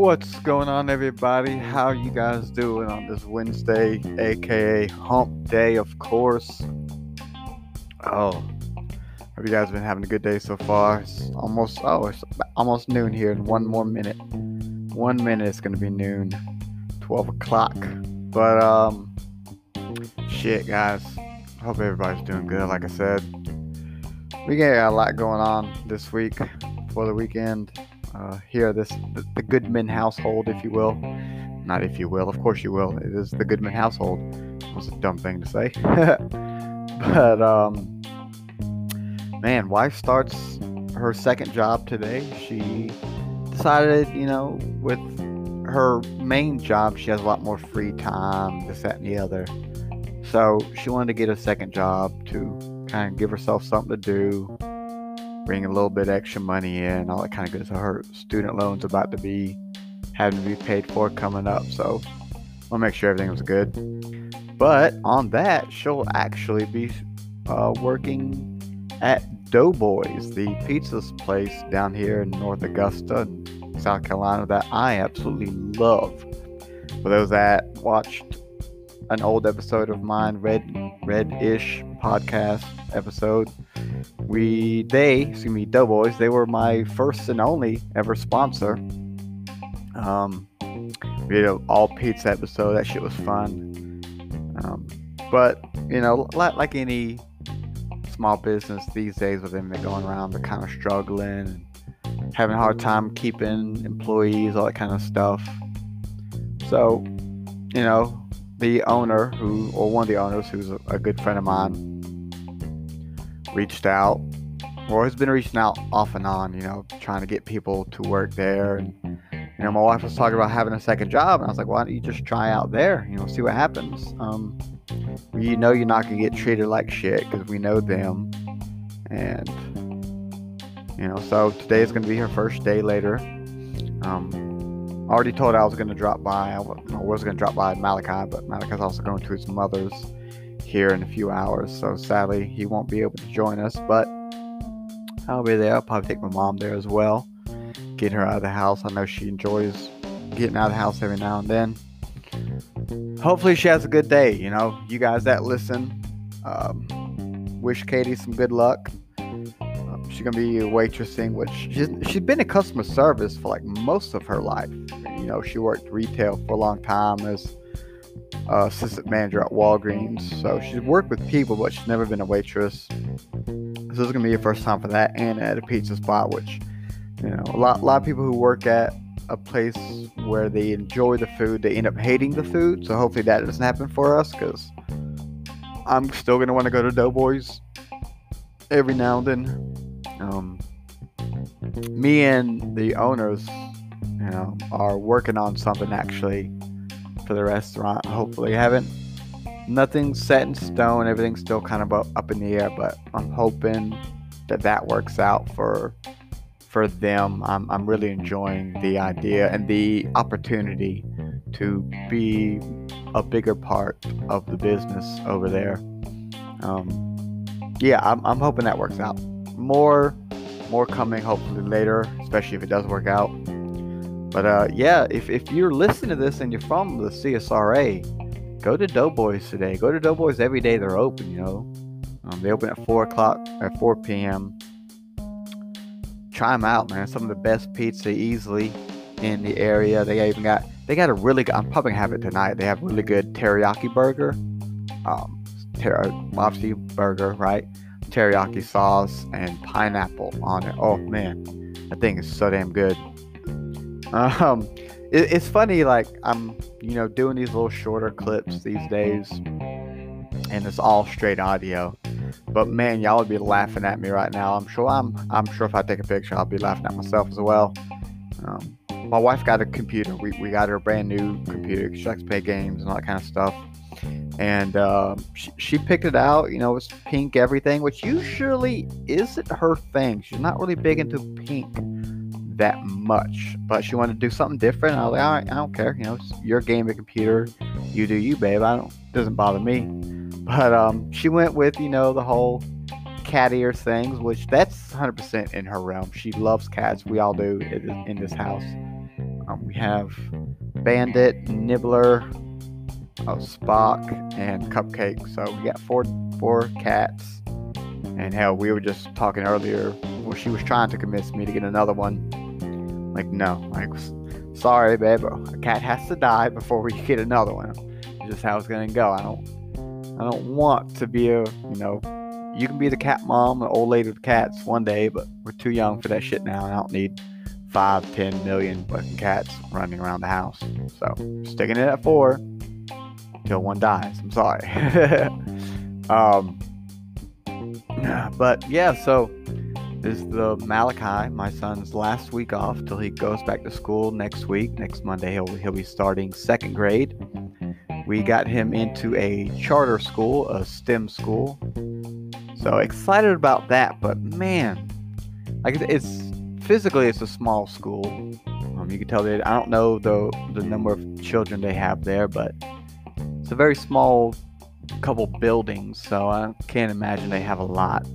What's going on, everybody? How you guys doing on this Wednesday, aka Hump Day, of course? Oh, hope you guys have been having a good day so far. It's almost oh, it's almost noon here. In one more minute, one minute it's gonna be noon, twelve o'clock. But um, shit, guys. Hope everybody's doing good. Like I said, we got a lot going on this week for the weekend uh, here, this the, the, Goodman household, if you will. Not if you will, of course you will. It is the Goodman household. It was a dumb thing to say, but um, man, wife starts her second job today. She decided, you know, with her main job, she has a lot more free time, this, that, and the other. So she wanted to get a second job to kind of give herself something to do, bring a little bit extra money in, all that kind of good. So her student loan's about to be having to be paid for coming up. So we'll make sure everything was good. But on that, she'll actually be uh, working at Doughboys, the pizza place down here in North Augusta, South Carolina, that I absolutely love. For those that watched an old episode of mine, Red Red-ish podcast episode, we they excuse me doughboys they were my first and only ever sponsor. Um we did an all pizza episode. That shit was fun. Um but you know like, any small business these days with them going around they're kind of struggling and having a hard time keeping employees all that kind of stuff. So you know the owner who or one of the owners who's a, good friend of mine reached out or has been reaching out off and on, you know, trying to get people to work there. And, you know, my wife was talking about having a second job, and I was like, why don't you just try out there, you know, see what happens? Um, you know, you're not to get treated like shit because we know them. And, you know, so today is to be her first day later. Um, I already told I was going to drop by. I was going to drop by Malachi, but Malachi's also going to his mother's here in a few hours. So sadly, he won't be able to join us, but I'll be there. I'll probably take my mom there as well. Get her out of the house. I know she enjoys getting out of the house every now and then. Hopefully, she has a good day. You know, you guys that listen, um, wish Katie some good luck. She's gonna be a waitressing, which she's she's been in customer service for like most of her life. Know, she worked retail for a long time as uh, assistant manager at Walgreens. So she's worked with people, but she's never been a waitress. So this is gonna be your first time for that, and at a pizza spot, which you know a lot, a lot of people who work at a place where they enjoy the food, they end up hating the food. So hopefully that doesn't happen for us, because I'm still gonna want to go to Doughboys every now and then. Um, me and the owners, you know, are working on something actually for the restaurant. Hopefully, haven't nothing set in stone. Everything's still kind of up in the air, but I'm hoping that that works out for for them. I'm I'm really enjoying the idea and the opportunity to be a bigger part of the business over there. Um, yeah, I'm, I'm hoping that works out. More more coming hopefully later, especially if it does work out. But uh, yeah, if, if you're listening to this and you're from the CSRA, go to Doughboys today. Go to Doughboys every day they're open, you know. Um, they open at 4 o'clock, at 4 p.m. Try them out, man. Some of the best pizza easily in the area. They even got, they got a really good, I'm probably gonna have it tonight. They have a really good teriyaki burger. Um, ter- obviously burger, right? Teriyaki sauce and pineapple on it. Oh man, that thing is so damn good. Um, it, it's funny, like I'm, you know, doing these little shorter clips these days, and it's all straight audio. But man, y'all would be laughing at me right now. I'm sure I'm. I'm sure if I take a picture, I'll be laughing at myself as well. Um, my wife got a computer. We, we got her a brand new computer. She likes to play games and all that kind of stuff. And uh, she, she picked it out. You know, it's pink everything, which usually isn't her thing. She's not really big into pink that much, but she wanted to do something different. I was like, all right, I don't care. You know, it's your gaming computer. You do you, babe. I don't. Doesn't bother me. But um, she went with you know the whole cat ear things, which that's 100% in her realm. She loves cats. We all do in this house. Um, we have Bandit, Nibbler, uh, Spock, and Cupcake. So we got four four cats. And hell, we were just talking earlier where she was trying to convince me to get another one. Like, no, like, sorry, babe, a cat has to die before we get another one. It's just how it's gonna go. I don't, I don't want to be a, you know, you can be the cat mom, the old lady with cats one day, but we're too young for that shit now. I don't need five, ten million fucking cats running around the house. So sticking it at four until one dies. I'm sorry. um, but yeah, so is the Malachi, my son's last week off till he goes back to school next week. Next Monday, he'll he'll be starting second grade. We got him into a charter school, a STEM school. So excited about that, but man, like it's physically it's a small school. Um, you can tell that I don't know the the number of children they have there, but it's a very small couple buildings, so I can't imagine they have a lot.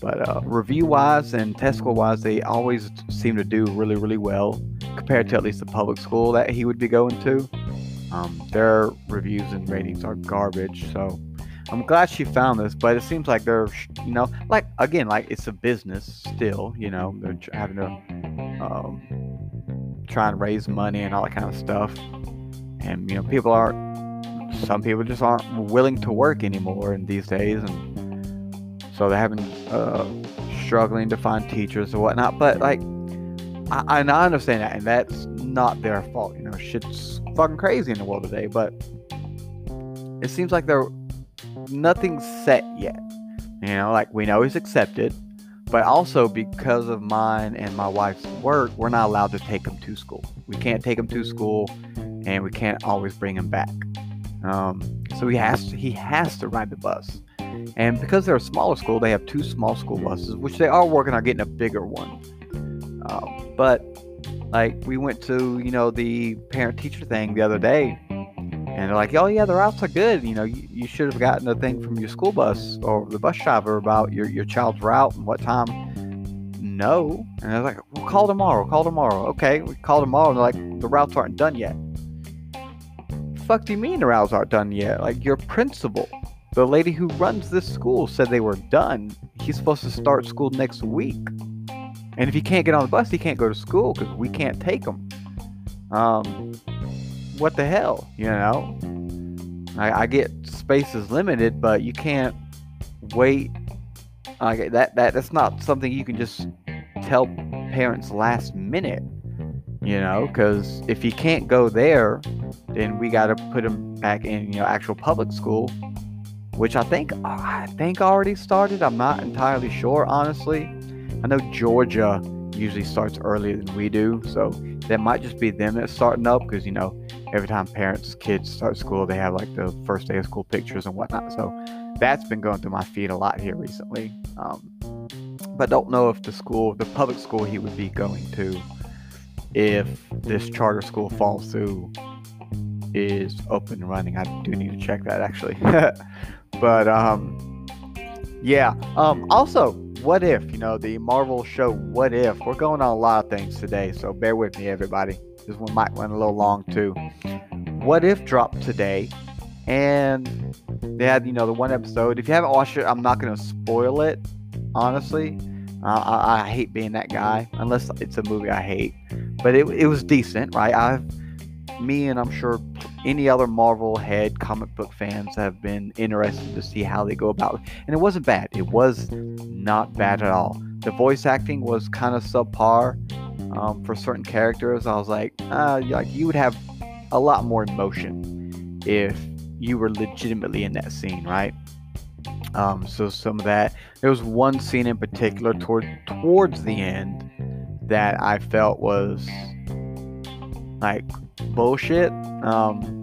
But uh, review wise and test score wise, they always seem to do really, really well compared to at least the public school that he would be going to. Um, their reviews and ratings are garbage, so I'm glad she found this, but it seems like they're, you know, like again, like it's a business still. You know, they're having to um, try and raise money and all that kind of stuff, and you know, people aren't. Some people just aren't willing to work anymore in these days, and so they're having uh, struggling to find teachers or whatnot. But like, I, I understand that, and that's not their fault. You know, shit's fucking crazy in the world today, but it seems like they're nothing's set yet. You know, like we know he's accepted, but also because of mine and my wife's work, we're not allowed to take him to school. We can't take him to school, and we can't always bring him back. Um, so he has to, he has to ride the bus. And because they're a smaller school, they have two small school buses, which they are working on getting a bigger one. Um, but like we went to you know the parent teacher thing the other day and they're like, "Oh yeah, the routes are good. You know, you, you should have gotten a thing from your school bus or the bus driver about your, your child's route and what time." No, and was like, "We'll call tomorrow. Call tomorrow." Okay, we call tomorrow, and they're like, "The routes aren't done yet." The fuck do you mean the routes aren't done yet? Like your principal, the lady who runs this school, said they were done. He's supposed to start school next week, and if he can't get on the bus, he can't go to school because we can't take him. Um, what the hell, you know? I, I get space is limited, but you can't wait. Like that, that that's not something you can just tell parents last minute, you know? Because if you can't go there, then we got to put him back in, you know, actual public school, which I think I think already started. I'm not entirely sure, honestly. I know Georgia usually starts earlier than we do, so that might just be them that's starting up because you know every time parents kids start school they have like the first day of school pictures and whatnot so that's been going through my feed a lot here recently um, but don't know if the school the public school he would be going to if this charter school falls through is open and running i do need to check that actually but um yeah um also what if you know the marvel show what if we're going on a lot of things today so bear with me everybody this one might run a little long too. What If dropped today, and they had you know the one episode. If you haven't watched it, I'm not gonna spoil it. Honestly, uh, I, I, hate being that guy unless it's a movie I hate. But it, it was decent, right? I've me and I'm sure any other Marvel head comic book fans have been interested to see how they go about it. And it wasn't bad. It was not bad at all. The voice acting was kind of subpar um, for certain characters. I was like, uh, like you would have a lot more emotion if you were legitimately in that scene, right? Um, so some of that. There was one scene in particular toward towards the end that I felt was like bullshit. Um,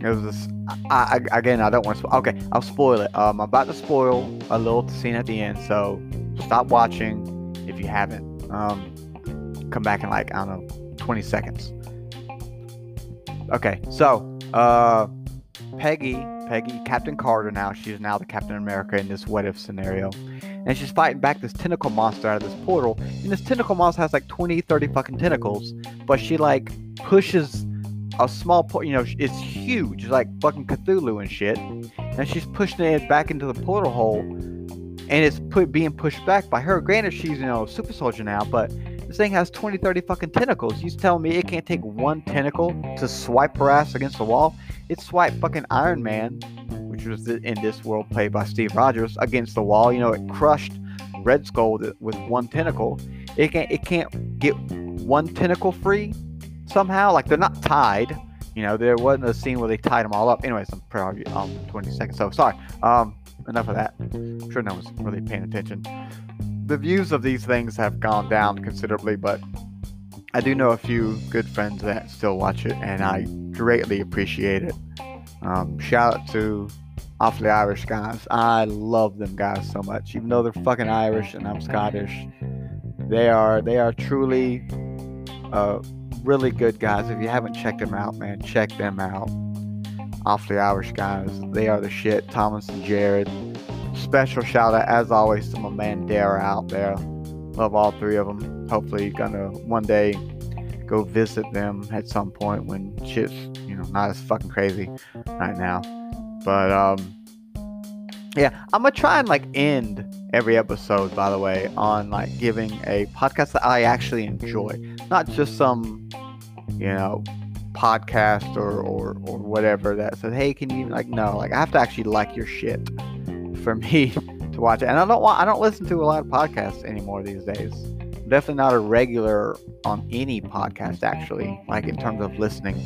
it was this. I, I, again, I don't want to. Okay, I'll spoil it. Um, I'm about to spoil a little scene at the end, so stop watching if you haven't. Um, come back in like, I don't know, 20 seconds. Okay, so, uh, Peggy, Peggy, Captain Carter now. She's now the Captain America in this what if scenario. And she's fighting back this tentacle monster out of this portal. And this tentacle monster has like 20, 30 fucking tentacles. But she like pushes a small point, you know, it's huge. Like fucking Cthulhu and shit. And she's pushing it back into the portal hole. And it's put being pushed back by her. Granted, she's, you know, super soldier now, but this thing has 20, 30 fucking tentacles. He's telling me it can't take one tentacle to swipe her ass against the wall? It swiped fucking Iron Man, which was in this world played by Steve Rogers, against the wall. You know, it crushed Red Skull with one tentacle. It can't, it can't get one tentacle free somehow. Like they're not tied. You know, there wasn't a scene where they tied them all up. Anyways, I'm probably um 20 seconds. So sorry. Um, enough of that. I'm sure no one's really paying attention the views of these things have gone down considerably, but I do know a few good friends that still watch it, and I greatly appreciate it. Um, shout out to Awfully Irish guys. I love them guys so much, even though they're fucking Irish and I'm Scottish. They are they are truly uh, really good guys. If you haven't checked them out, man, check them out. Awfully Irish guys. They are the shit. Thomas and Jared special shout out, as always, to my man Dara out there. Love all three of them. Hopefully, gonna one day go visit them at some point when shit's you know not as fucking crazy right now. But um, yeah, I'm gonna try and like end every episode, by the way, on like giving a podcast that I actually enjoy, not just some you know podcast or or or whatever that says, hey, can you like no, like I have to actually like your shit for me to watch it. And I don't want I don't listen to a lot of podcasts anymore these days. I'm definitely not a regular on any podcast actually, like in terms of listening.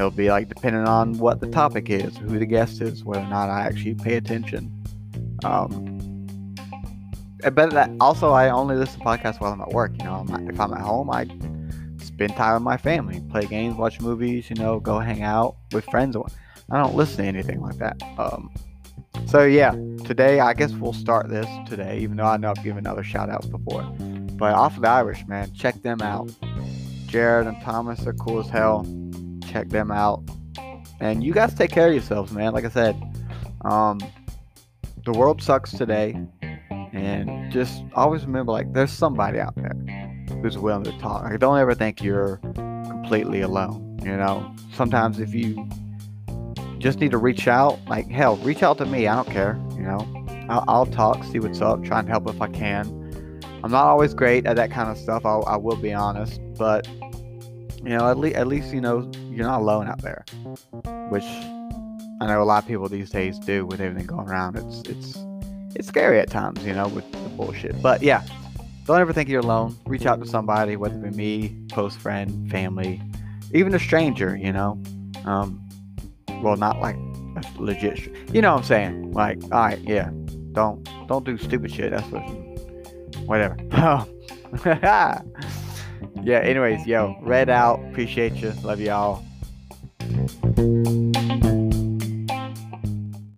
It'll be like depending on what the topic is, who the guest is, whether or not I actually pay attention. Um, but that, also, I only listen to podcasts while I'm at work. You know, if I'm at home, I spend time with my family, play games, watch movies. You know, go hang out with friends. I don't listen to anything like that. Um, so yeah, today I guess we'll start this today, even though I know I've given other shout outs before. But Awfully Irish, man, check them out. Jared and Thomas are cool as hell. Check them out. And you guys take care of yourselves, man. Like I said, um, the world sucks today. And just always remember, like, there's somebody out there who's willing to talk. Like, don't ever think you're completely alone. You know, sometimes if you just need to reach out. Like, hell, reach out to me. I don't care. You know, I'll, I'll talk, see what's up, try and help if I can. I'm not always great at that kind of stuff. I, I will be honest, but you know, at least at least you know you're not alone out there, which I know a lot of people these days do with everything going around. It's it's it's scary at times, you know, with the bullshit. But yeah, don't ever think you're alone. Reach out to somebody, whether it be me, close friend, family, even a stranger. You know, um, well, not like legit. You know what I'm saying? Like, all right, yeah. Don't don't do stupid shit. That's what. Whatever. yeah, anyways, yo, red out. Appreciate you. Love y'all.